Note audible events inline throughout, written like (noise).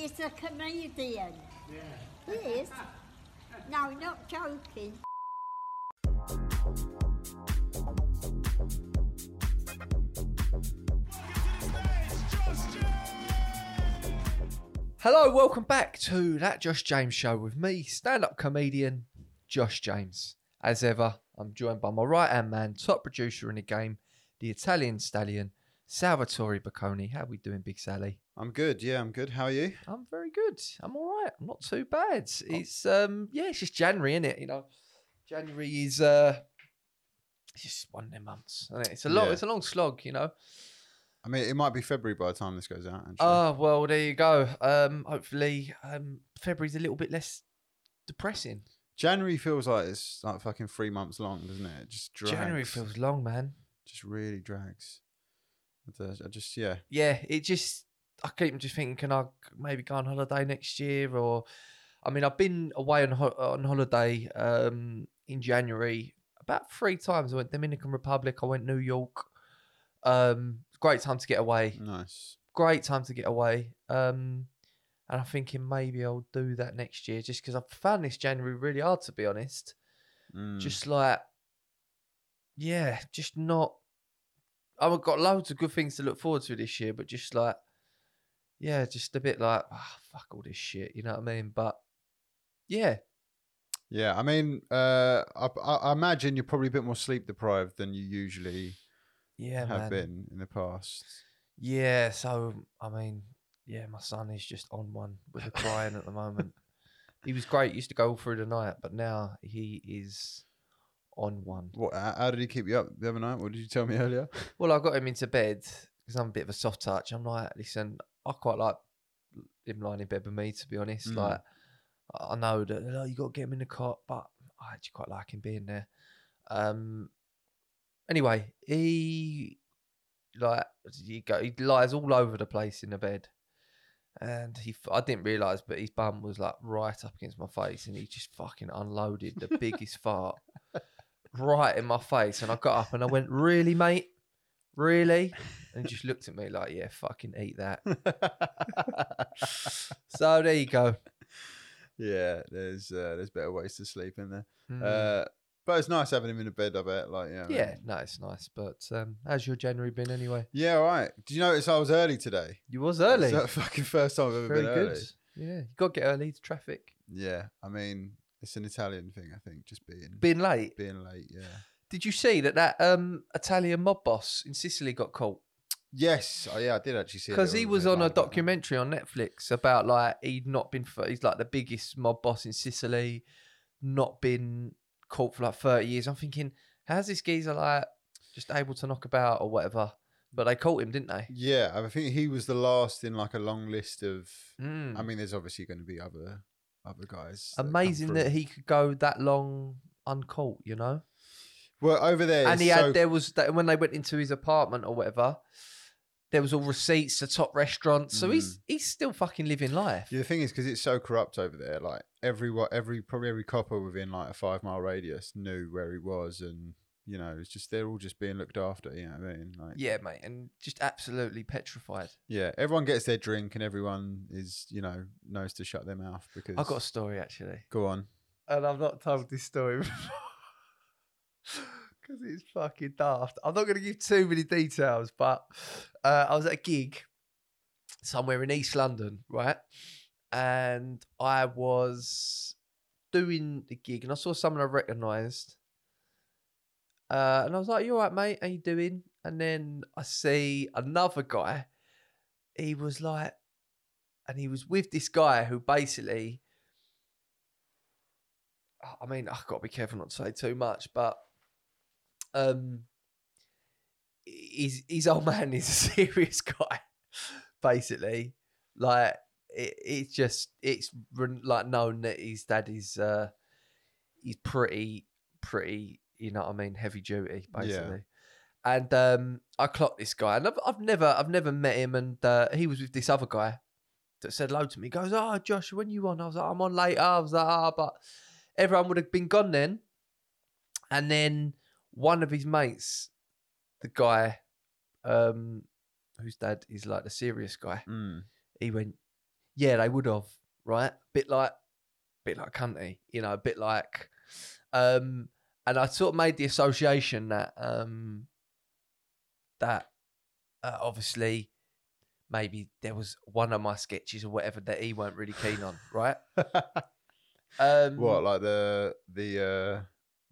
He's a comedian. He is. No, not joking. Hello, welcome back to that Josh James show with me, stand-up comedian Josh James. As ever, I'm joined by my right-hand man, top producer in the game, the Italian stallion, Salvatore Picone. How we doing, Big Sally? I'm good. Yeah, I'm good. How are you? I'm very good. I'm all right. I'm not too bad. It's um yeah, it's just January, isn't it? You know, January is uh it's just one of them months. isn't it? It's a long Yeah. it's a long slog, you know. I mean, it might be February by the time this goes out. Actually. Oh well, there you go. Um, hopefully, um, February's a little bit less depressing. January feels like it's like fucking three months long, doesn't it? It just drags. January feels long, man. just really drags. I just yeah. Yeah, it just I keep just thinking, can I maybe go on holiday next year? Or, I mean, I've been away on ho- on holiday um in January about three times. I went Dominican Republic. I went New York. Um, great time to get away. Nice. Great time to get away. Um, and I'm thinking maybe I'll do that next year, just because I've found this January really hard to be honest. Mm. just like yeah just not i've got loads of good things to look forward to this year but just like yeah just a bit like ah, fuck all this shit you know what i mean but yeah yeah. I mean, uh, I, I, I imagine you're probably a bit more sleep deprived than you usually yeah have man been in the past. yeah so i mean yeah my son is just on one with the crying at the moment (laughs) he was great used to go all through the night but now he is on one What? How how did he keep you up the other night? What did you tell me earlier? (laughs) Well, I got him into bed because I'm a bit of a soft touch. I'm like, listen, I quite like him lying in bed with me, to be honest. Mm. Like, I know that oh, you got to get him in the cot, but I actually quite like him being there. Um. Anyway, he like he go he lies all over the place in the bed, and he f- I didn't realise, but his bum was like right up against my face, and he just fucking unloaded the (laughs) biggest fart right in my face, and I got up and I went, "Really, mate? Really?" And he just looked at me like, "Yeah, fucking eat that." (laughs) so there you go. yeah, there's uh, there's better ways to sleep in there. Mm. Uh, but it's nice having him in a bed. I bet. Like yeah. Yeah, no, it's nice. But um, how's your January been anyway? Yeah. All right. Did you notice I was early today? You was early. It's the fucking first time I've ever Very been good. early. Yeah, you got to get early to traffic. Yeah, I mean, it's an Italian thing, I think, just being Being late. being late. Yeah. Did you see that that um, Italian mob boss in Sicily got caught? Yes. Oh, yeah, I did actually see. It because he was on a headline about that. documentary on Netflix about like he'd not been he's like the biggest mob boss in Sicily, not been caught for like thirty years. I'm thinking, how's this geezer like just able to knock about or whatever? But they caught him, didn't they? Yeah, I think he was the last in like a long list of. Mm. I mean, there's obviously going to be other other guys. that come Amazing that he could go that long uncaught, you know. Well, over there, and he so- had there was that when they went into his apartment or whatever, there was all receipts to top restaurants. So he's Mm. he's still fucking living life. Yeah, the thing is, because it's so corrupt over there, like every wa- every probably every copper within like a five mile radius knew where he was, and you know, it's just they're all just being looked after. You know what I mean? Like, Yeah, mate, and just absolutely petrified. yeah, everyone gets their drink, and everyone is you know knows to shut their mouth because I've got a story actually. go on. and I've not told this story (laughs) before. because it's fucking daft. I'm not going to give too many details, but uh, I was at a gig somewhere in East London, right? And I was doing the gig, and I saw someone I recognised. Uh, and I was like, "You all right, mate? How you doing?" And then I see another guy. He was like, and he was with this guy who basically I mean, I've got to be careful not to say too much, but um, his his old (laughs) man is a serious guy, basically. Like it, it's just it's like known that his dad is uh, he's pretty pretty you know what I mean heavy duty basically. And um, I clocked this guy, and I've, I've never I've never met him, and uh, he was with this other guy that said hello to me. He goes, "Oh, Josh, when you on?" I was like, "I'm on later." I was like, "Ah," but everyone would have been gone then. And then one of his mates, the guy um, whose dad is like the serious guy, Mm. he went, yeah, they would have, right? Bit like, bit like cunty, you know, a bit like, um, and I sort of made the association that, um, that, uh, obviously, maybe there was one of my sketches or whatever that he weren't really keen on, right? (laughs) Um, what like the the uh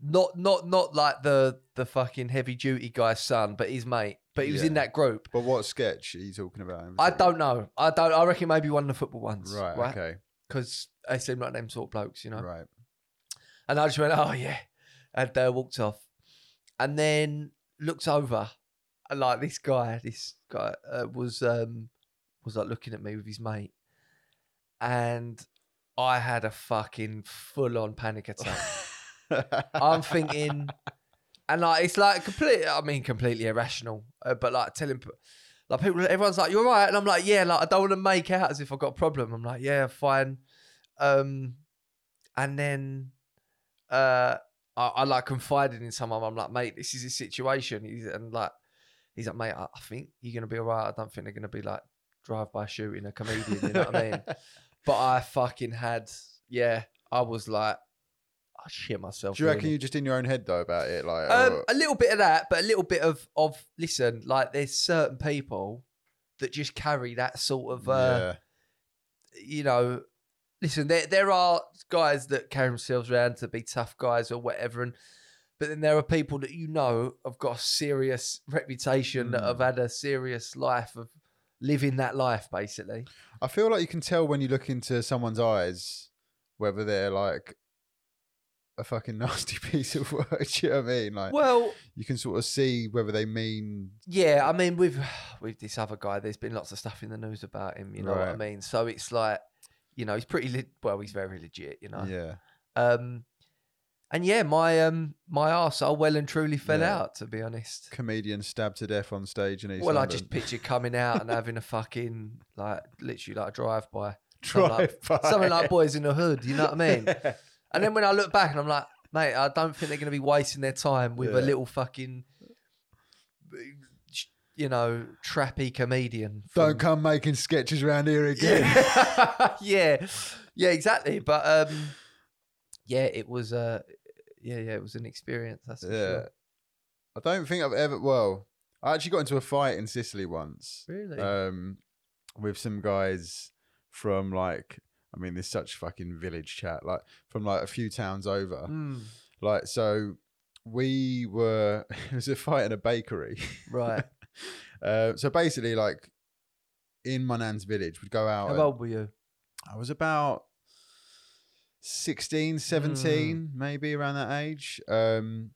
Not, not, not like the the fucking heavy duty guy's son, but his mate. But he was in that group. but what sketch are you talking about? I don't know. I don't. I reckon maybe one of the football ones. Right, Right. okay. Because they seem like them sort of blokes, you know. Right. And I just went, oh yeah, and uh, walked off, and then looked over, and like this guy, this guy uh, was um was like looking at me with his mate, and I had a fucking full on panic attack. (laughs) I'm thinking, and like it's like complete. I mean, completely irrational. Uh, but like telling, like people, everyone's like, "You're right," and I'm like, "Yeah." Like I don't want to make out as if I've got a problem. I'm like, "Yeah, fine." Um, and then, uh, I, I like confided in someone. I'm like, "Mate, this is a situation," he's, and like, he's like, "Mate, I, I think you're gonna be alright. I don't think they're gonna be like drive by shooting a comedian." You know what I mean? (laughs) But I fucking had, yeah, I was like, I shit myself. Do you reckon really. you're just in your own head though about it? Like, Um, or- a little bit of that, but a little bit of of listen. Like, there's certain people that just carry that sort of, uh, you know. Listen, there there are guys that carry themselves around to be tough guys or whatever, and but then there are people that you know have got a serious reputation that Mm. have had a serious life of living that life, basically. I feel like you can tell when you look into someone's eyes whether they're like a fucking (laughs) nasty piece of work. (laughs) Do you know what I mean? Like, Well, you can sort of see whether they mean. Yeah, I mean, with (sighs) with this other guy, there's been lots of stuff in the news about him. You know what I mean? So it's like, you know, he's pretty le- well. He's very legit. You know. Yeah. Um, and yeah, my um my arsehole well and truly fell Yeah. out. To be honest. Comedian stabbed to death on stage and he's well, I just picture coming out and having a fucking like literally like a drive by, (laughs) something like- drive by. something like boys in the hood. You know what I mean? (laughs) And then when I look back and I'm like, mate, I don't think they're going to be wasting their time with a Yeah. little fucking, you know, trappy comedian. Don't come making sketches around here again. Yeah, (laughs) yeah, yeah, exactly. But um, yeah, it was uh, yeah, yeah, it was an experience. That's for Yeah. sure. I don't think I've ever. Well, I actually got into a fight in Sicily once. Really? Um, with some guys from like, I mean, there's such fucking village chat, like from like a few towns over. Mm, Like, so we were. (laughs) It was a fight in a bakery. right. (laughs) Uh, so basically, like in my nan's village, we'd go out. How and- old were you? I was about 16, 17, Hmm. maybe around that age. Um,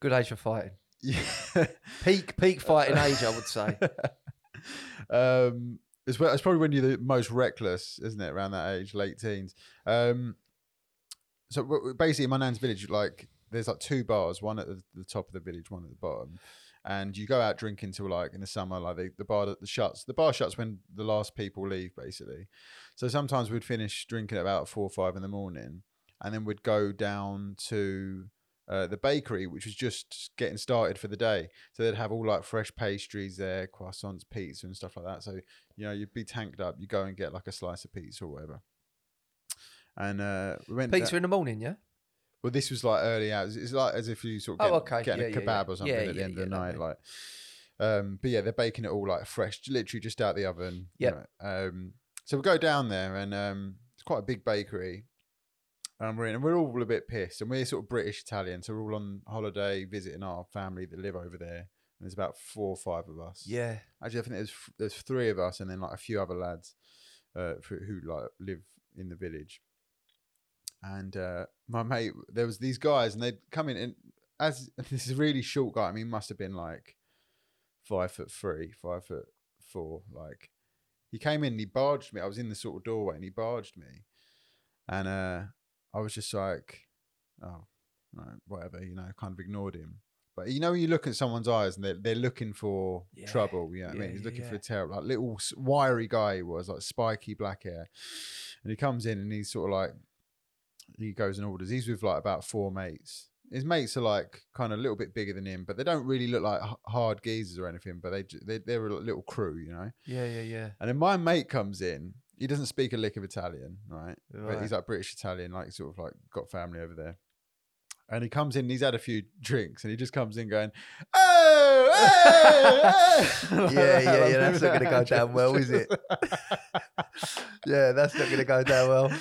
Good age for fighting. yeah. (laughs) Peak peak fighting age, I would say. (laughs) um, it's, it's probably when you're the most reckless, isn't it? Around that age, late teens. Um, so w- w- basically, in my nan's village, like there's like two bars, one at the, the top of the village, one at the bottom, and you go out drinking till like in the summer, like the, the bar that the shuts. The bar shuts when the last people leave, basically. So sometimes we'd finish drinking at about four or five in the morning, and then we'd go down to uh, the bakery, which was just getting started for the day. So they'd have all like fresh pastries there, croissants, pizza, and stuff like that. So you know, you'd be tanked up. You go and get like a slice of pizza or whatever. And uh, we went. Pizza in the morning, yeah. Well, this was like early hours. It's like as if you sort of Oh, get, okay. getting Yeah, a kebab yeah. or something Yeah, at the yeah, end yeah, of the night, like. Um, but yeah, they're baking it all like fresh, literally just out the oven. Yep. know. Um, so we go down there, and um, it's quite a big bakery. And we're in, and we're all a bit pissed, and we're sort of British Italian, so we're all on holiday visiting our family that live over there. And there's about four or five of us. Yeah. Actually, I think there's there's three of us, and then like a few other lads uh, who who, like live in the village. And uh, my mate, there was these guys, and they'd come in, and as (laughs) this is a really short guy. I mean, he must have been like five foot three, five foot four. Like he came in, and he barged me. I was in the sort of doorway, and he barged me, and uh, I was just like, oh, right, whatever, you know, kind of ignored him. But you know, when you look at someone's eyes and they're they're looking for Yeah, trouble. You know what I mean? He's yeah, looking for a terror, like little wiry guy. He was like spiky black hair, and he comes in and he's sort of like he goes and orders. He's with like about four mates. His mates are like kind of a little bit bigger than him, but they don't really look like h- hard geezers or anything. But they, they they're a little crew, you know. Yeah, yeah, yeah. And then my mate comes in. he doesn't speak a lick of Italian, right? But he's like British Italian, like sort of like got family over there. And he comes in, he's had a few drinks, and he just comes in going, "Oh, hey, hey!" (laughs) Yeah, yeah, Like (laughs) yeah, that's not gonna go moving down well, is it? (laughs) yeah, that's not going to go down well.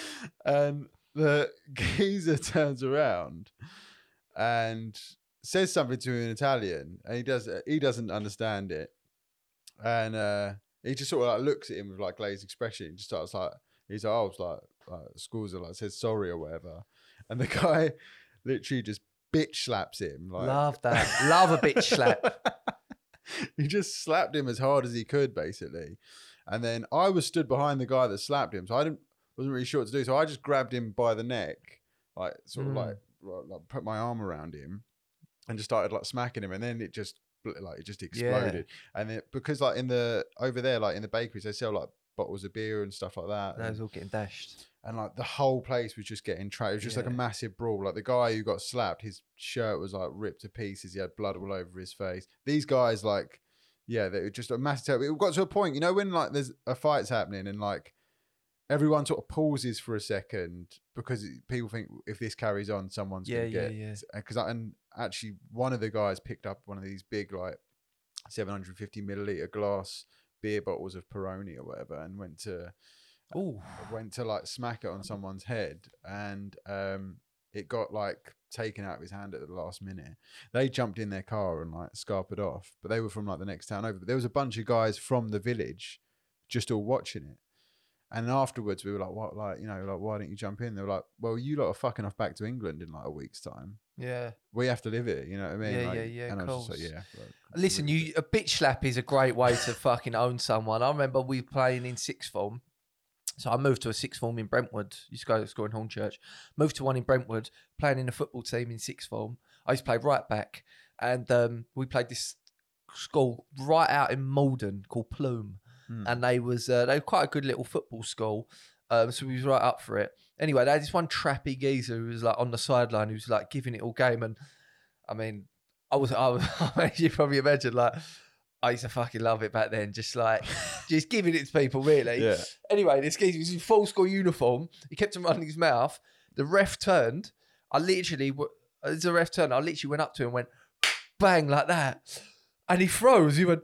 and the (laughs) geezer turns around and says something to him in Italian, and he does he doesn't understand it, and uh, he just sort of like looks at him with like glazed expression. He just starts like he's like, oh, it's like, like schools are like says sorry or whatever, and the (laughs) guy literally just bitch slaps him. Like, Love that. Love a bitch slap. (laughs) he just slapped him as hard as he could, basically. And then I was stood behind the guy that slapped him, so I didn't wasn't really sure what to do. So I just grabbed him by the neck, like sort of Mm. like, like put my arm around him, and just started like smacking him. And then it just like it just exploded. And it, because like in the over there, like in the bakeries, they sell like bottles of beer and stuff like that. That and- was all getting dashed. and like the whole place was just getting trapped. It was just like a massive brawl. Like the guy who got slapped, his shirt was like ripped to pieces. He had blood all over his face. These guys, like, yeah, they were just a massive. It got to a point, you know, when like there's a fight's happening and like everyone sort of pauses for a second because people think if this carries on, someone's Yeah, gonna yeah, get. yeah. Because and actually, one of the guys picked up one of these big like 750 milliliter glass beer bottles of Peroni or whatever, and went to Ooh. went to like smack it on someone's head and um it got like taken out of his hand at the last minute. They jumped in their car and like scarpered off, but they were from like the next town over. But there was a bunch of guys from the village just all watching it. And afterwards we were like, what like, you know, like why don't you jump in? They were like, Well, you lot are fucking off back to England in like a week's time. Yeah. We have to live here, you know what I mean? Yeah, Like, yeah, yeah, And I was like, yeah. like, Listen, you a bitch slap is a great way to fucking own someone. I remember we playing in sixth form. So I moved to a sixth form in Brentwood. Used to go to school in Hornchurch. Moved to one in Brentwood, playing in a football team in sixth form. I used to play right back, and um, we played this school right out in Malden called Plume, Hmm. and they was uh, they were quite a good little football school. Um, so we was right up for it. Anyway, they had this one trappy geezer who was like on the sideline, who was like giving it all game, and I mean, I was, I was, (laughs) you probably imagine like. I used to fucking love it back then, just like, (laughs) just giving it to people, really. Yeah. Anyway, this geezer was in full school uniform. He kept on running his mouth. The ref turned. I literally, as the ref turned, I literally went up to him and went, bang, like that. And he froze. He went,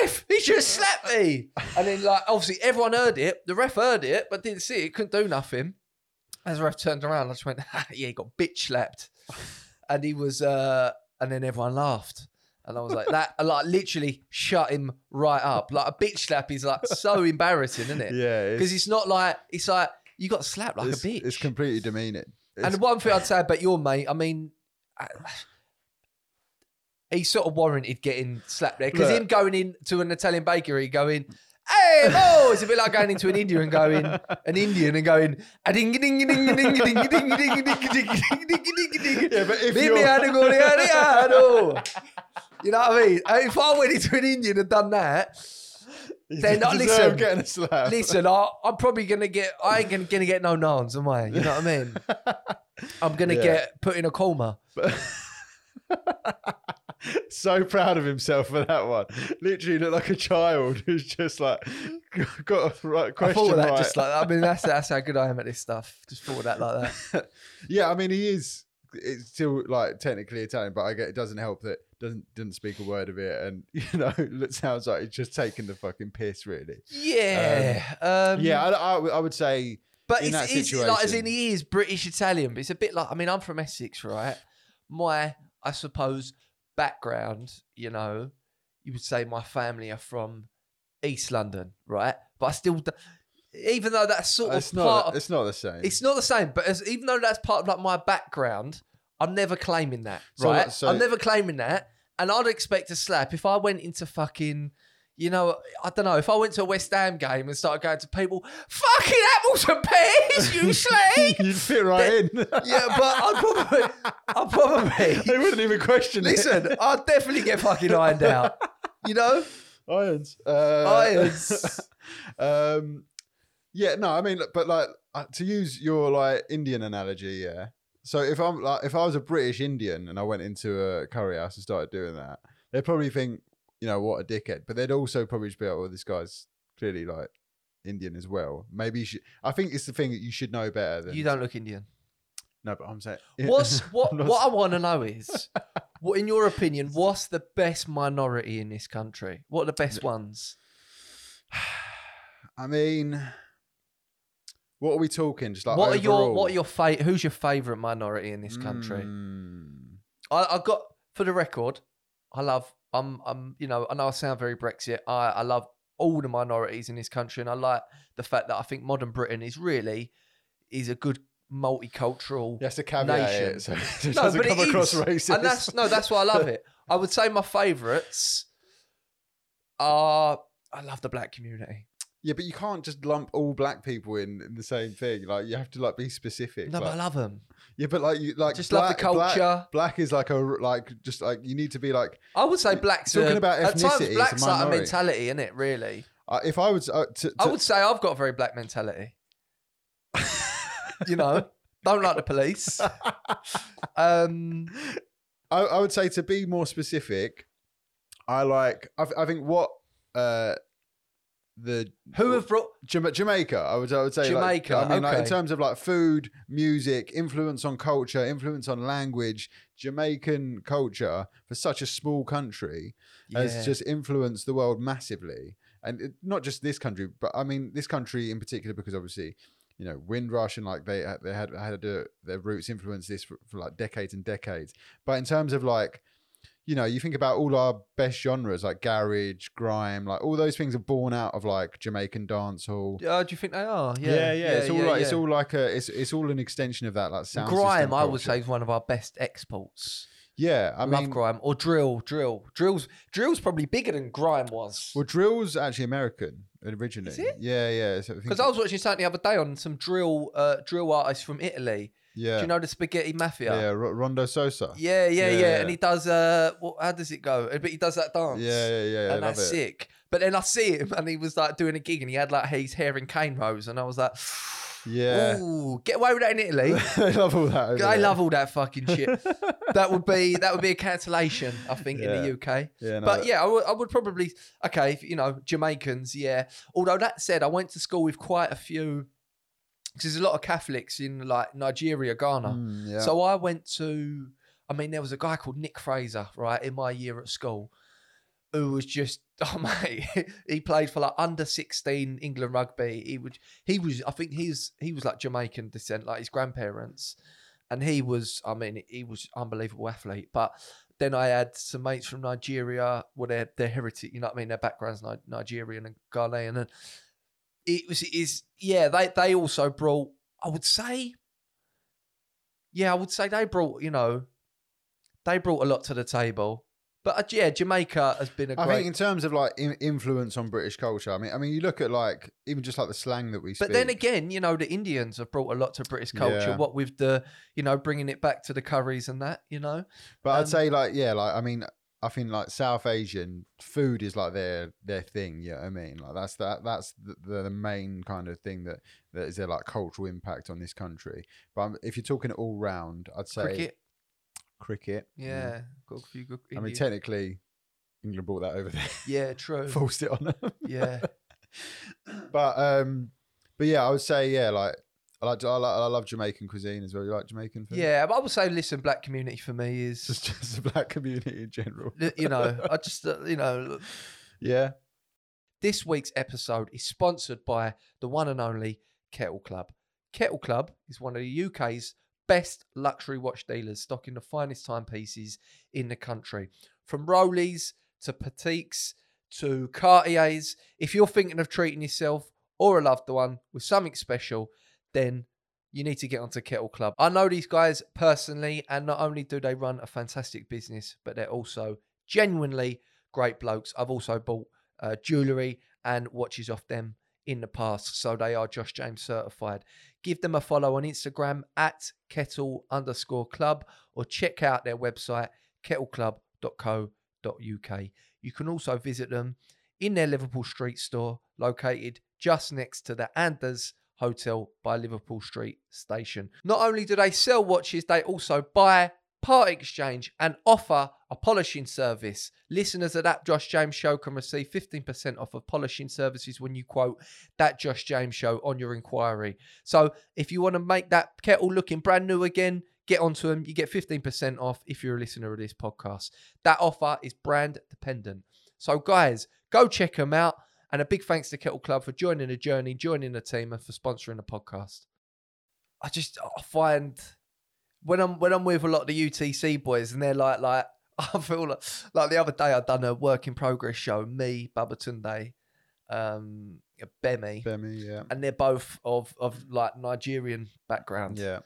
ref, he have slapped me. And then, like, obviously, everyone heard it. The ref heard it, but didn't see it. Couldn't do nothing. As the ref turned around, I just went, (laughs) yeah, he got bitch slapped. And he was, uh, and then everyone laughed. And I was like, that, (laughs) like, literally shut him right up. Like, a bitch slap is, like, so (laughs) embarrassing, isn't it? Yeah. Because it's not like, it's like, you got slapped like a bitch. It's completely demeaning. And It's- the one thing I'd say about your mate, I mean, I- he sort of warranted getting slapped there because him going into an Italian bakery, going, "Hey, Mo," it's a bit like going into an Indian and going an Indian and going, "A ding ding ding ding ding ding ding ding ding ding ding ding ding ding." Yeah, but if you're-. You know what I mean? If I went into an Indian and done that, You Then, uh, listen, getting a slap. listen, I, I'm probably gonna get. I ain't gonna, gonna get no nans, am I? You know what I mean? I'm gonna Yeah. get put in a coma. (laughs) so proud of himself for that one. Literally looked like a child (laughs) who's just like (laughs) got a right I question thought that right. just like I mean that's that's how good I am at this stuff. Just thought that like that. yeah, I mean he is. It's still like technically Italian, but I get it doesn't help that doesn't didn't speak a word of it, and you know it sounds like he's just taking the fucking piss, really. Yeah, um, yeah, I, I, would- I would say but in it's, it's like as in he is British Italian, but it's a bit like I mean I'm from Essex, right? My I suppose background, you know, you would say my family are from East London, right? But I still, even though that's sort uh, of it's part not. of It's not the same. It's not the same, but as, even though that's part of like my background, I'm never claiming that, So, right? so- I'm never claiming that, and I'd expect a slap if I went into fucking, you know, I don't know, if I went to a West Ham game and started going to people, fucking apples and pears, you (laughs) slag. You'd fit right in. yeah, but I'd probably, I'd probably (laughs) they wouldn't even question it. listen. it. I'd definitely get fucking ironed out. You know, Irons. Uh, irons. (laughs) um, yeah, no, I mean, but like uh, to use your like Indian analogy, yeah. So if I'm like, if I was a British Indian and I went into a curry house and started doing that, they'd probably think, you know, what a dickhead. But they'd also probably just be like, well, this guy's clearly like Indian as well. Maybe you should. I think it's the thing that you should know better than You don't look Indian. No, but I'm saying. What's (laughs) what? Not What I want to know is, (laughs) what in your opinion, what's the best minority in this country? What are the best ones? I mean, what are we talking? Just like what are your? What are your fa- Who's your favourite minority in this country? Mm. I, I got for the record. I love. I'm. I'm. You know. I know I sound very Brexit. I. I love all the minorities in this country, and I like the fact that I think modern Britain is really is a good multicultural. You a caveat nation. it so (laughs) it No, but it across is. racist. And that's no, that's why I love it. I would say my favourites are. I love the black community. Yeah, but you can't just lump all black people in, in the same thing. Like you have to like be specific. No, like, but I love them. yeah, but like you like Just love the black- black- culture. Black, is like a like just like you need to be like I would say black's Talking a, about at ethnicity, times it's a black's like a mentality, isn't it? Really, uh, if I was uh, to, I would say I've got a very black mentality. you know, (laughs) don't like the police. Um, I, I would say to be more specific, I like. I, I think what uh, the who have brought? Jama- Jamaica. I would. I would say like- Jamaica, I mean, like in terms of like food, music, influence on culture, influence on language. Jamaican culture for such a small country has just influenced the world massively, and it, not just this country, but I mean this country in particular because obviously. You know, Windrush and like they had they had had a, their roots influence this for, for like decades and decades. But in terms of like, you know, you think about all our best genres like garage, grime, like all those things are born out of like Jamaican dancehall, Uh, do you think they are? Yeah, yeah, yeah. it's all yeah, like it's all like a it's it's all an extension of that like sound. grime. system I would culture. say is one of our best exports. Yeah, I love mean, grime or drill. Drill. Drill's drill's probably bigger than grime was. well, drill's actually American originally. Is it? Yeah, yeah. So I think- Because I was watching something the other day on some drill uh, drill artists from Italy. Yeah, Do you know the Spaghetti Mafia? yeah, Ro- Rondo Sosa. Yeah, yeah, yeah, Yeah. And he does. Uh, what, how does it go? But he does that dance. Yeah, yeah, yeah. I and that's it. sick. But then I see him, and he was like doing a gig, and he had like his hair in cane rows, and I was like, Yeah, "Ooh, get away with that in Italy." (laughs) they love all that. I there. love all that fucking shit. (laughs) that would be that would be a cancellation, I think, in the UK. Yeah, no, But yeah, I would, would probably okay, if, you know, Jamaicans, yeah. Although that said, I went to school with quite a few because there's a lot of Catholics in like Nigeria, Ghana. Mm, yeah. So I went to, I mean, there was a guy called Nick Fraser, right, in my year at school, who was just, (laughs) oh mate, he played for like under sixteen England rugby. He would, he was, I think he's he was like Jamaican descent, like his grandparents, and he was, I mean, he was unbelievable athlete. But then I had some mates from Nigeria, well, their their heritage, you know what I mean, their backgrounds Ni- Nigerian and Ghanaian, and it was is yeah, they they also brought, I would say yeah, I would say they brought, you know, they brought a lot to the table. But uh, yeah, Jamaica has been a I great. think in terms of like in- influence on British culture, I mean, I mean, you look at like even just like the slang that we speak. but then again, you know, the Indians have brought a lot to British culture. Yeah. What with the, you know, bringing it back to the curries and that, you know. But I'd Um, say like yeah, like I mean, I think like South Asian food is like their their thing. You know what I mean? Like that's that that's the, the, main kind of thing that that is their like cultural impact on this country. But um, if you're talking all round, I'd say Cricket, cricket. yeah, got a few good. I mean, technically, England brought that over there, yeah, true. (laughs) forced it on them. yeah, (laughs) but um, but yeah, I would say yeah, like I like I, like, I love Jamaican cuisine as well. You like Jamaican food? yeah. But I would say, listen, black community for me is, just just the black community in general. you know, I (laughs) just, uh, you know, Yeah. This week's episode is sponsored by the one and only Kettle Club. Kettle Club is one of the UK's best luxury watch dealers, stocking the finest timepieces in the country. From Rollies to Pateks to Cartiers. If you're thinking of treating yourself or a loved one with something special, then you need to get onto Kettle Club. I know these guys personally, and not only do they run a fantastic business, but they're also genuinely great blokes. I've also bought uh, jewellery and watches off them in the past, so they are Josh James certified. Give them a follow on Instagram at kettle underscore club or check out their website kettleclub.co.uk. You can also visit them in their Liverpool Street store, located just next to the Andaz Hotel by Liverpool Street Station. Not only do they sell watches, they also buy, part exchange, and offer a polishing service. Listeners of that Josh James show can receive 15% off of polishing services when you quote that Josh James show on your inquiry. So if you want to make that kettle looking brand new again, get onto them. You get 15% off if you're a listener of this podcast. That offer is brand dependent. So, guys, go check them out. And a big thanks to Kettle Club for joining the journey, joining the team, and for sponsoring the podcast. I just I find when I'm when I'm with a lot of the UTC boys and they're like like (laughs) I feel like like the other day I'd done a work in progress show, me, Babatunde, um, Bemi, Bemi, yeah. and they're both of of like Nigerian background. Yeah.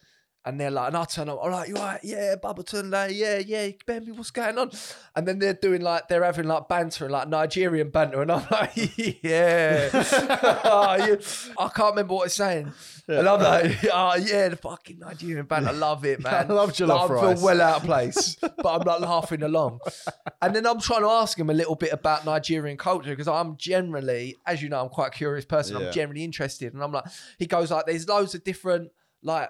And they're like, and I turn up, all right, you all right? Yeah, Babatunde, yeah, yeah, Bemi, what's going on? And then they're doing like, they're having like banter and like Nigerian banter. And I'm like, (laughs) yeah. (laughs) oh, you, I can't remember what it's saying. And I'm like, oh, yeah, the fucking Nigerian banter. I love it, man. (laughs) I love jollof Like, I feel well out of place, but I'm like laughing along. And then I'm trying to ask him a little bit about Nigerian culture because I'm generally, as you know, I'm quite a curious person. Yeah. I'm generally interested. And I'm like, he goes like, there's loads of different, like,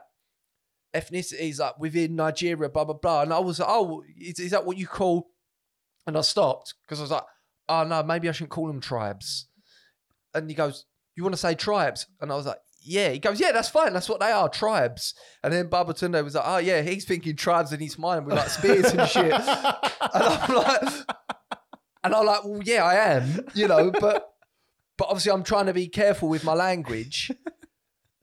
ethnicities like within Nigeria, blah blah blah. And I was like, oh, is, is that what you call? And I stopped because I was like, oh no, maybe I shouldn't call them tribes. And he goes, you want to say tribes? And I was like, yeah. He goes, yeah, that's fine. That's what they are, tribes. And then Babatunde was like, oh yeah, he's thinking tribes in his mind with like spears and shit. (laughs) And I'm like, and I'm like, well, yeah, I am, you know, but but obviously I'm trying to be careful with my language.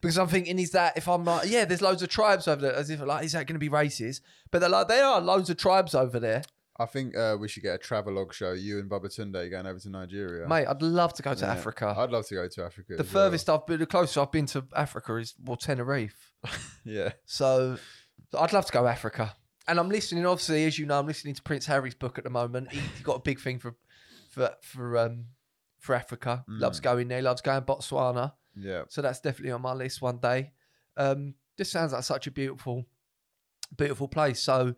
Because I'm thinking, is that if I'm like, yeah, there's loads of tribes over there, as if like, is that going to be racist? But they're like, there are loads of tribes over there, I think uh, we should get a travelogue show. You and Babatunde going over to Nigeria. mate. I'd love to go to Yeah. Africa. I'd love to go to Africa. the as well. furthest I've been, the closest I've been to Africa is well Tenerife. (laughs) Yeah. So I'd love to go Africa. And I'm listening, obviously, as you know, I'm listening to Prince Harry's book at the moment. He- He's got a big thing for for for um for Africa. Loves Mm. going there. Loves going Botswana. Yeah. So that's definitely on my list one day. Um, this sounds like such a beautiful, beautiful place. So,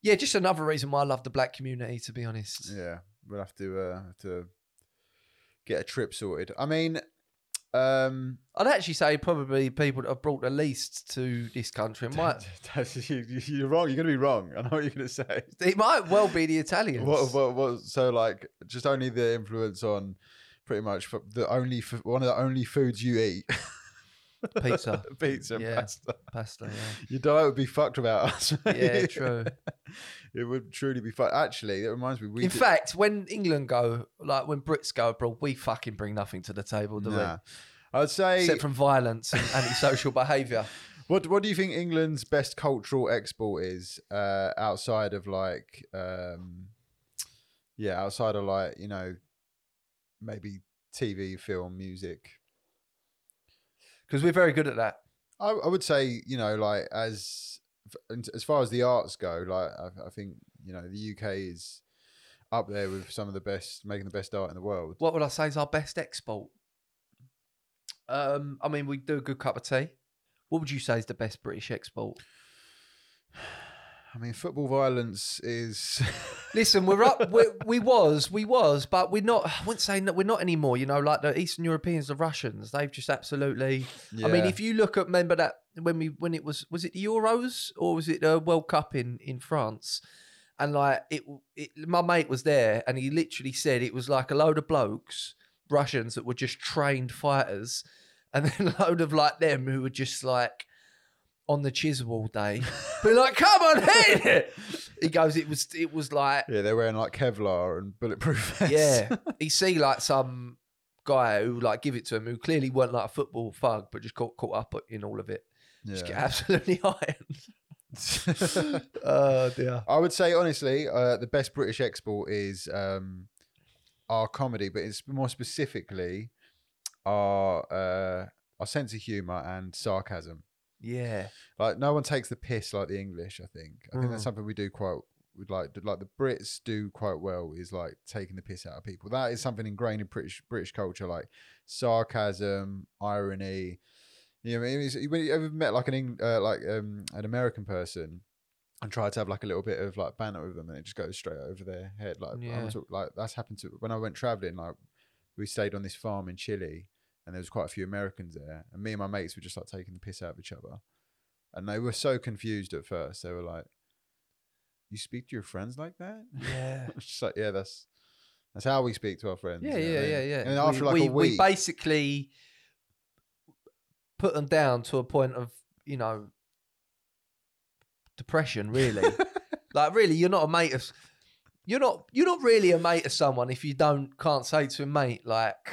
yeah, just another reason why I love the black community. To be honest, Yeah. We'll have to uh, have to get a trip sorted. I mean, um, I'd actually say probably people that have brought the least to this country (laughs) might you're wrong. You're going to be wrong. I know what you're going to say. it might well be the Italians. What, what, what, so like, just only the influence on pretty much f- the only f- one of the only foods you eat, (laughs) Pizza, (laughs) pizza, Yeah. pasta. pasta. Yeah, Your diet would be fucked without us. (laughs) yeah, true. it would truly be fucked. Actually, that reminds me. We In did- fact, when England go, like when Brits go abroad, we fucking bring nothing to the table, do nah. we? I'd say. Except from violence and antisocial behaviour. What What do you think England's best cultural export is uh, outside of like, um, yeah, outside of like you know, maybe TV, film, music. Because we're very good at that. I, I would say you know like as as far as the arts go, like I, I think you know the UK is up there with some of the best, making the best art in the world. What would I say is our best export? Um, I mean, we do a good cup of tea. What would you say is the best British export? (sighs) I mean, football violence is. (laughs) Listen, we're up. we we was, we was, but we're not. I wouldn't say that we're not anymore. You know, like the Eastern Europeans, the Russians, they've just absolutely. I mean, if you look at, remember that when we when it was was it the Euros or was it the World Cup in in France? And like it, it, my mate was there, and he literally said it was like a load of blokes, Russians that were just trained fighters, and then a (laughs) load of like them who were just like on the chisel all day, (laughs) be like, "Come on, hit it!" He goes, "It was, it was like, yeah, they're wearing like Kevlar and bulletproof (laughs) vests. yeah." (laughs) he see like some guy who like give it to him who clearly weren't like a football thug, but just caught caught up in all of it. Just get yeah. absolutely ironed. oh dear. I would say honestly, uh, the best British export is um, our comedy, but it's more specifically our uh, our sense of humour and sarcasm. Yeah. Like no one takes the piss like the English. I think. I think that's Mm. something we do quite. Would like like the Brits do quite well is like taking the piss out of people. That is something ingrained in British British culture, like sarcasm, irony. You know, what I mean, It's- when you ever met like an Eng- uh, like um, an American person and tried to have like a little bit of like banter with them, and it just goes straight over their head. Like, Yeah. talk- like that's happened to when I went traveling. Like, we stayed on this farm in Chile, and there was quite a few Americans there, and me and my mates were just like taking the piss out of each other, and they were so confused at first. They were like, you speak to your friends like that? Yeah. (laughs) Just like, yeah, that's that's how we speak to our friends. Yeah, you know yeah, I yeah, yeah. And after we, like we, a week, we basically put them down to a point of, you know, depression, really. (laughs) like really, you're not a mate of you're not you're not really a mate of someone if you don't can't say to a mate, like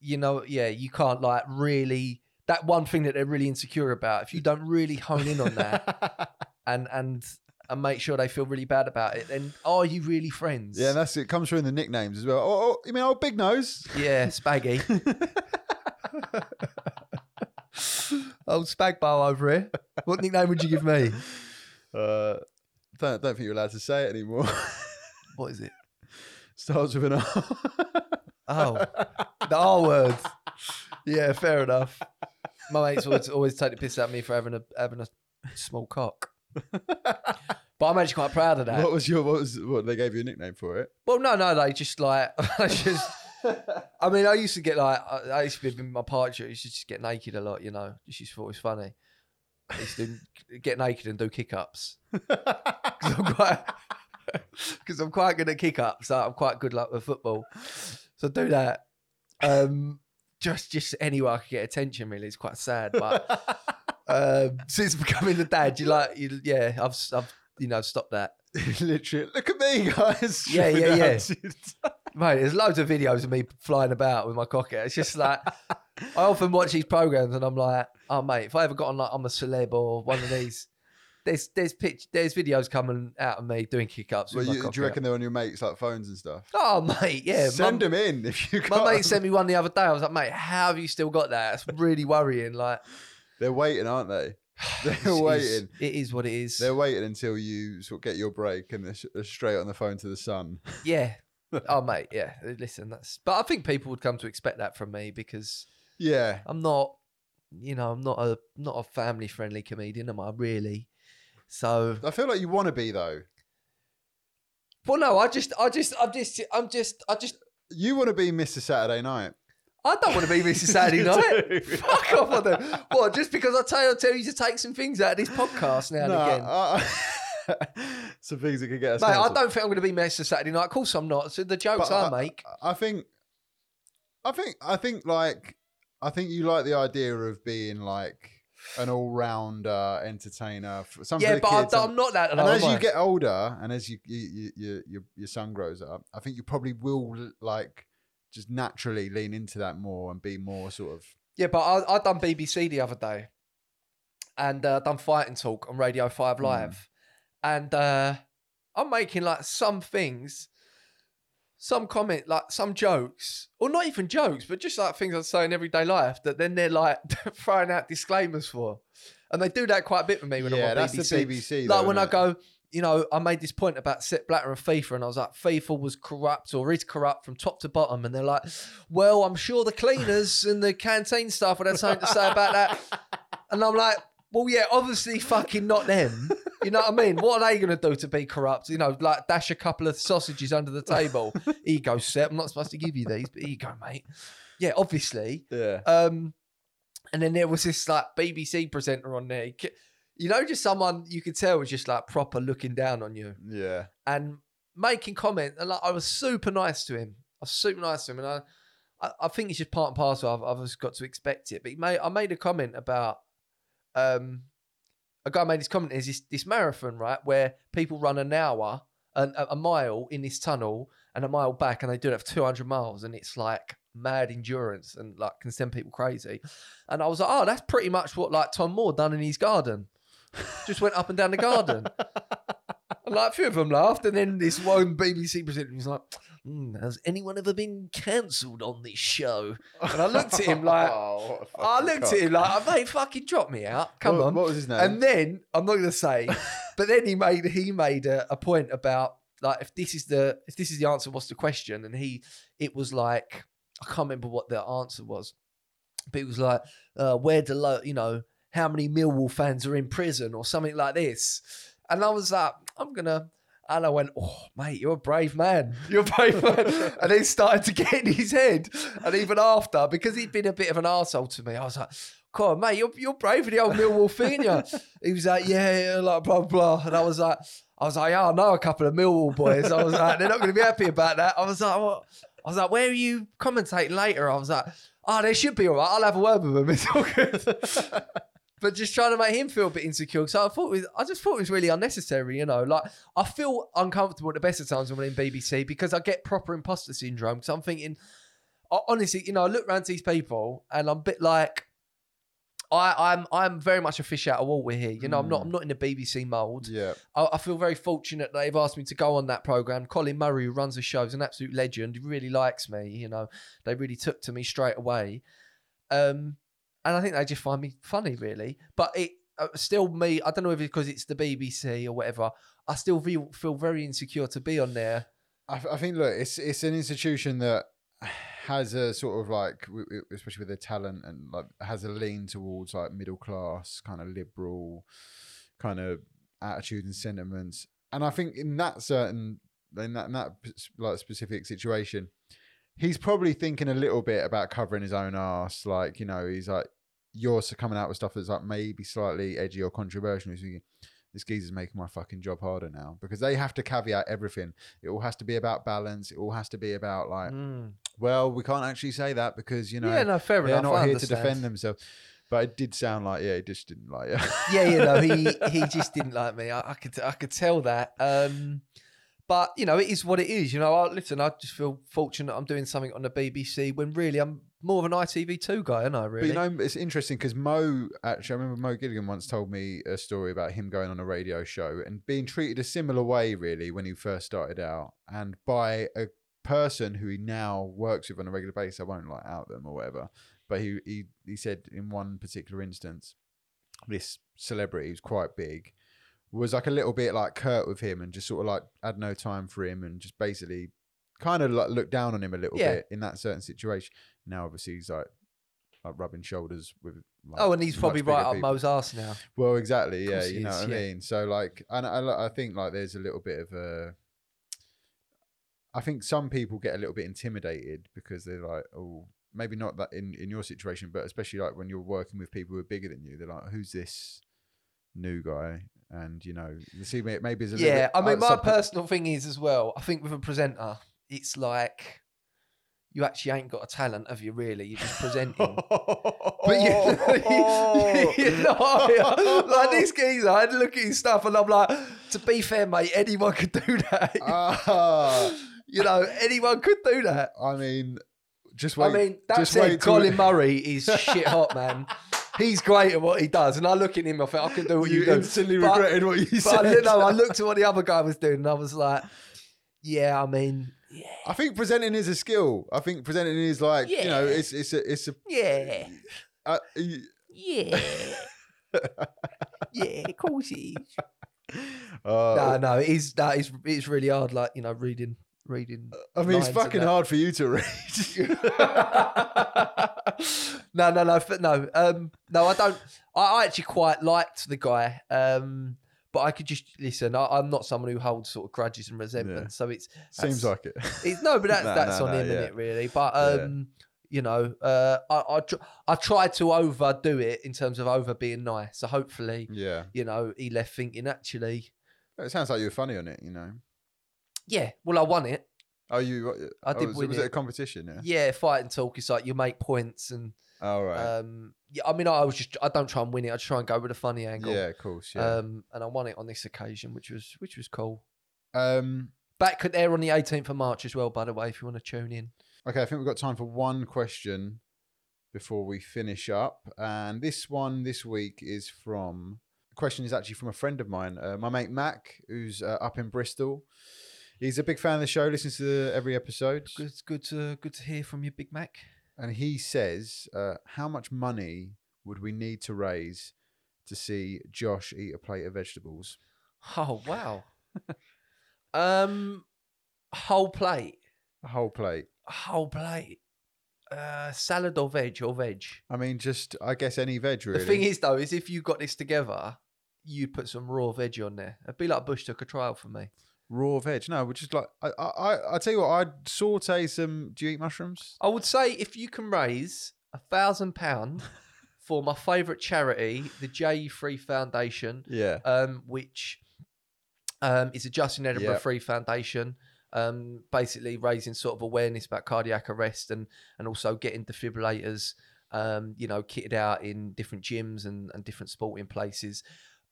you know, yeah, you can't like really that one thing that they're really insecure about, if you don't really hone in on that (laughs) and and and make sure they feel really bad about it, then are you really friends? yeah, and that's it. Comes through in the nicknames as well. Oh, oh you mean old big nose? Yeah, (laughs) spaggy. Old spag bow over here. What nickname would you give me? Uh, don't don't think you're allowed to say it anymore. What is it? (laughs) Starts with an R. Oh, the R word. Yeah, fair enough. My mates always, (laughs) always take the piss out of me for having a having a small cock, but I'm actually quite proud of that. What was your what was what they gave you a nickname for it? Well, no, no, they just like (laughs) I just. I mean, I used to get like I I used to be in my party. I used to just get naked a lot, you know. Just used thought it was funny. I used to get naked and do kick ups because (laughs) I'm quite because I'm quite good at kick ups. So I'm quite good like with football. So do that. Um, just just anywhere I could get attention. Really, it's quite sad. But (laughs) um, since becoming a dad, you like you, yeah, I've I've you know stopped that. (laughs) Literally, look at me, guys. Yeah, yeah, yeah. (laughs) Mate, there's loads of videos of me flying about with my cock out. It's just like I often watch these programs and I'm like, oh mate, if I ever got on like I'm a celeb or one of these, there's there's pitch there's videos coming out of me doing kick ups. Well, you, do you out. reckon they're on your mates like phones and stuff? Oh mate, yeah. Send my, them in if you. my got mate 'em. sent me one the other day. I was like, mate, how have you still got that? It's really worrying. Like, They're waiting, aren't they? (sighs) They're waiting. It is what it is. They're waiting until you sort of get your break and they're, sh- they're straight on the phone to the sun. Yeah. (laughs) oh mate, yeah. Listen, that's. But I think people would come to expect that from me because Yeah, I'm not, you know, I'm not a not a family friendly comedian, am I? Really? So, I feel like you want to be though. well, no, I just, I just, I'm just, I'm just, I just, You want to be Mr. Saturday Night. I don't want to be Mr. Saturday (laughs) Night. (laughs) Fuck off! I do. What? Just because I tell you, tell you to take some things out of this podcast now and No, again. I- (laughs) some things that could get us. Mate, I don't think I'm going to be Mr. Saturday Night. Of course, I'm not. So the jokes But I make, I think, I think, I think, like, I think you like the idea of being like an all-rounder entertainer. For, some yeah, but kids, some- I'm not that. and as you get older, and as you, you, you, you your your son grows up, I think you probably will like just naturally lean into that more and be more sort of. Yeah, but I I done BBC the other day, and uh, done fighting talk on Radio Five Live, and uh, I'm making like some things, some comment, like some jokes, or not even jokes, but just like things I say in everyday life that then they're like (laughs) throwing out disclaimers for, and they do that quite a bit with me when yeah, I'm on that's BBC. the BBC. like though, when I go, you know, I made this point about Sepp Blatter and FIFA, and I was like, FIFA was corrupt or is corrupt from top to bottom, and they're like, well, I'm sure the cleaners (laughs) and the canteen staff would have something to say about that, and I'm like, well, yeah, obviously, fucking not them. (laughs) You know what I mean? What are they going to do to be corrupt? You know, like dash a couple of sausages under the table. (laughs) ego set. I'm not supposed to give you these, but ego, mate. Yeah, obviously. yeah, Um, and then there was this like BBC presenter on there. You know, just someone you could tell was just like proper looking down on you yeah, and making comment. And like, I was super nice to him. I was super nice to him, and I, I, I think it's just part and parcel. I've, I've just got to expect it. But he made, I made a comment about, um, a guy made this comment. Is this this marathon right where people run an hour, an, a, mile in this tunnel, and a mile back, and they do it for two hundred miles, and it's like mad endurance and like can send people crazy. And I was like, oh, that's pretty much what like Tom Moore done in his garden. (laughs) Just went up and down the garden. (laughs) And like a few of them laughed, and then this one BBC presenter was like, "Hmm, "Has anyone ever been cancelled on this show?" And I looked at him (laughs) like, Oh, I looked cock. at him like, "Mate, fucking drop me out, come what, on." What was his name? And then I'm not going to say, (laughs) but then he made he made a, a point about like if this is the if this is the answer, what's the question? And he it was like I can't remember what the answer was, but it was like uh, where do you know how many Millwall fans are in prison or something like this. And I was like, I'm gonna. And I went, oh, mate, you're a brave man. (laughs) You're a brave man. (laughs) and then started to get in his head. And even after, because he'd been a bit of an arsehole to me, I was like, come on, mate, you're, you're brave for the old Millwall thing, (laughs) you? He was like, yeah, yeah, like blah, blah. And I was like, I was like, oh, I know a couple of Millwall boys. I was like, they're not going to be happy about that. I was like, what? I was like, where are you commentating later? I was like, oh, they should be all right. I'll have a word with them. It's all good. But just trying to make him feel a bit insecure. So I thought, it was, I just thought it was really unnecessary. You know, like I feel uncomfortable at the best of times when I'm in BBC because I get proper imposter syndrome. Because I'm thinking, ho- honestly, you know, I look around to these people and I'm a bit like. I, I'm I'm very much a fish out of water here. You know, I'm not I'm not in the BBC mold. Yeah. I, I feel very fortunate that they've asked me to go on that program. Colin Murray, who runs the show, is an absolute legend. He really likes me. You know, they really took to me straight away, um, and I think they just find me funny, really. But it uh, still me. I don't know if it's because it's the BBC or whatever. I still feel feel very insecure to be on there. I, I think look, it's it's an institution that has a sort of like, especially with their talent and like has a lean towards like middle class, kind of liberal, kind of attitude and sentiments. And I think in that certain, in that, in that like specific situation, he's probably thinking a little bit about covering his own ass. Like you know, he's like, you're coming out with stuff that's like maybe slightly edgy or controversial. He's thinking. This geezer's making my fucking job harder now because they have to caveat everything. It all has to be about balance. It all has to be about like, Mm. well, we can't actually say that because you know yeah, no, fair they're enough. not I here to defend themselves. But it did sound like yeah, he just didn't like it. yeah, you know, he (laughs) he just didn't like me. I, I could I could tell that. Um, but you know, it is what it is. You know, I, listen, I just feel fortunate I'm doing something on the BBC when really I'm more of an ITV2 guy, aren't I? Really? But you know, it's interesting because Mo actually, I remember Mo Gilligan once told me a story about him going on a radio show and being treated a similar way, really, when he first started out, and by a person who he now works with on a regular basis. I won't like out them or whatever, but he he he said in one particular instance, this celebrity who's quite big was like a little bit like curt with him and just sort of like had no time for him and just basically kind of like looked down on him a little Yeah. bit in that certain situation. Now obviously he's like like rubbing shoulders with. Like, oh, and he's probably right up people. Mo's arse now. Well, exactly. Yeah, you know is, what I mean. So like, and I, I think like there's a little bit of a. I think some people get a little bit intimidated because they're like, oh, maybe not that in in your situation, but especially like when you're working with people who are bigger than you, they're like, who's this new guy? And you know, you see, may- maybe it's a little Yeah, bit I mean, my outside- personal thing is as well. I think with a presenter, it's like you actually ain't got a talent, have you? Really, you're just presenting. (laughs) But (laughs) you, you know, (laughs) like this geezer, I had to look at his stuff and I'm like, to be fair, mate, anyone could do that. Ah, you know, anyone could do that. I mean, just wait. I mean, that just said, wait Colin Murray is shit hot, man. He's great at what he does, and I look at him, I think I can do what you, you do. instantly But- regretted what you But said. you know, I looked (laughs) at what the other guy was doing, and I was like, yeah, I mean, yeah, I think presenting is a skill. I think presenting is like you know, it's it's a it's a. yeah, Uh, y- yeah, (laughs) yeah, of course it is. uh, No, no, it is that is it's really hard. Like you know, reading, reading. I mean, it's fucking hard for you to read. (laughs) no, no, no, no. Um, no, I don't. I, I actually quite liked the guy. Um, but I could just listen. I, I'm not someone who holds sort of grudges and resentment. Yeah. So it's Seems like it. it's no, but that's (laughs) No, that's no, on no, him, yeah. isn't it? Really. But Yeah. um, you know, uh, I I, tr- I tried to overdo it in terms of over being nice. So hopefully, Yeah, you know, he left thinking actually, it sounds like you were funny on it. You know. yeah. Well, I won it. Oh, you? I oh, did was, win was it. a competition? Yeah. Yeah, Fighting Talk. It's like you make points and All right. um, yeah. I mean, I was just I don't try and win it. I just try and go with a funny angle. yeah, of course. Yeah. Um, and I won it on this occasion, which was which was cool. Um. Back could air on the 18th of March as well, by the way, if you want to tune in. Okay, I think we've got time for one question before we finish up. And this one this week is from the question is actually from a friend of mine, uh, my mate Mac, who's uh, up in Bristol. He's a big fan of the show, listens to every episode, Good, good to good to hear from you, Big Mac. And he says, uh, "How much money would we need to raise to see Josh eat a plate of vegetables?" Oh wow. um, whole plate, A whole plate. A whole plate. Uh, salad or veg or veg. I mean, just I guess any veg really. The thing is, though, is if you got this together, you'd put some raw veg on there. It'd be like Bushtucker trial for me. Raw veg. No, which is like I, I, I, I tell you what, I'd saute some. Do you eat mushrooms? I would say if you can raise a thousand pound (laughs) for my favourite charity, the JE Free Foundation, Yeah. um, which Um, is a Justin Edinburgh Yeah. Free Foundation, um, basically raising sort of awareness about cardiac arrest and and also getting defibrillators, um, you know, kitted out in different gyms and, and different sporting places.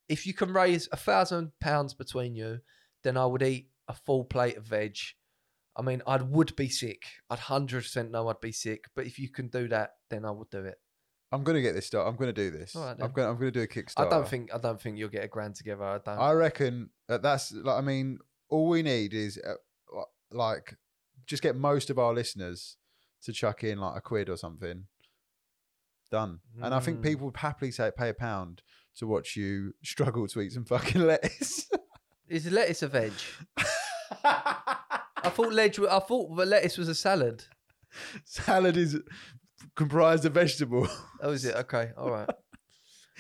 If you can raise a thousand pounds between you, then I would eat a full plate of veg. I mean, I would be sick. I'd hundred percent know I'd be sick. But if you can do that, then I would do it. I'm gonna get this started. I'm gonna do this. Right, I'm gonna I'm gonna do a Kickstarter. I don't think I don't think you'll get a grand together. I don't. I reckon that that's like I mean, all we need is uh, like just get most of our listeners to chuck in like a quid or something. Done. And I think Mm. people would happily say pay a pound to watch you (laughs) struggle to eat some fucking (laughs) lettuce. Is lettuce a veg? (laughs) I thought ledge. I thought the lettuce was a salad. Salad is comprised of vegetable. Oh, is it? Okay, all right.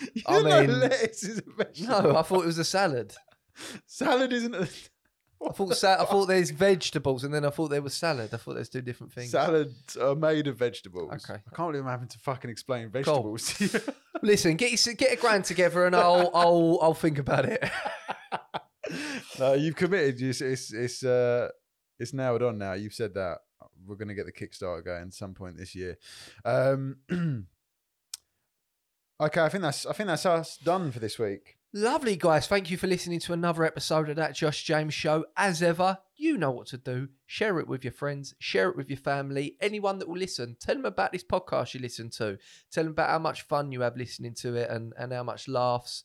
(laughs) you I know mean- lettuce is a vegetable. No, I thought it was a salad. Salad isn't a (laughs) I thought sa- I thought there's vegetables, and then I thought there was salad. I thought there's two different things. Salads are made of vegetables. Okay. I can't believe I'm having to fucking explain vegetables to you. Listen, get your, get a grand together, and I'll I'll I'll think about it. No, you've committed. It's it's it's uh it's nailed on now. You've said that we're going to get the Kickstarter going some point this year. Um, (clears throat) okay, I think that's I think that's us done for this week. Lovely, guys. Thank you for listening to another episode of that Josh James Show. As ever, you know what to do. Share it with your friends, share it with your family, anyone that will listen. Tell them about this podcast you listen to. Tell them about how much fun you have listening to it and, and how much laughs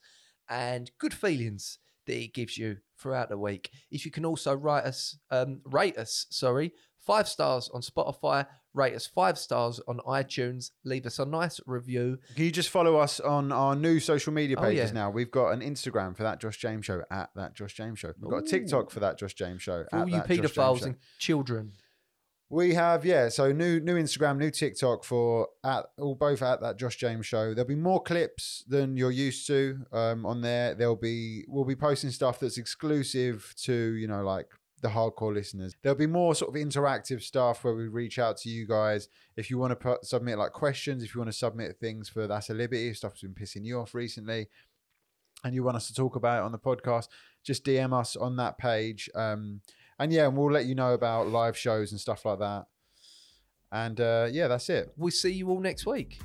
and good feelings that it gives you throughout the week. If you can also write us, um, rate us, sorry, five stars on Spotify, rate us five stars on iTunes, leave us a nice review. Can you just follow us on our new social media Oh, pages yeah. now? We've got an Instagram for that Josh James Show at that Josh James Show. We've got a TikTok for that Josh James Show. For at all you That Josh James paedophiles Show. and children. We have yeah, so new new Instagram, new TikTok for at all both at that Josh James show. There'll be more clips than you're used to um, on there. There'll be we'll be posting stuff that's exclusive to you know like the hardcore listeners. There'll be more sort of interactive stuff where we reach out to you guys if you want to put, submit like questions, if you want to submit things for that's a liberty stuff that's been pissing you off recently, and you want us to talk about it on the podcast. Just DM us on that page. Um, and yeah, and we'll let you know about live shows and stuff like that. And uh, yeah, that's it. We'll see you all next week.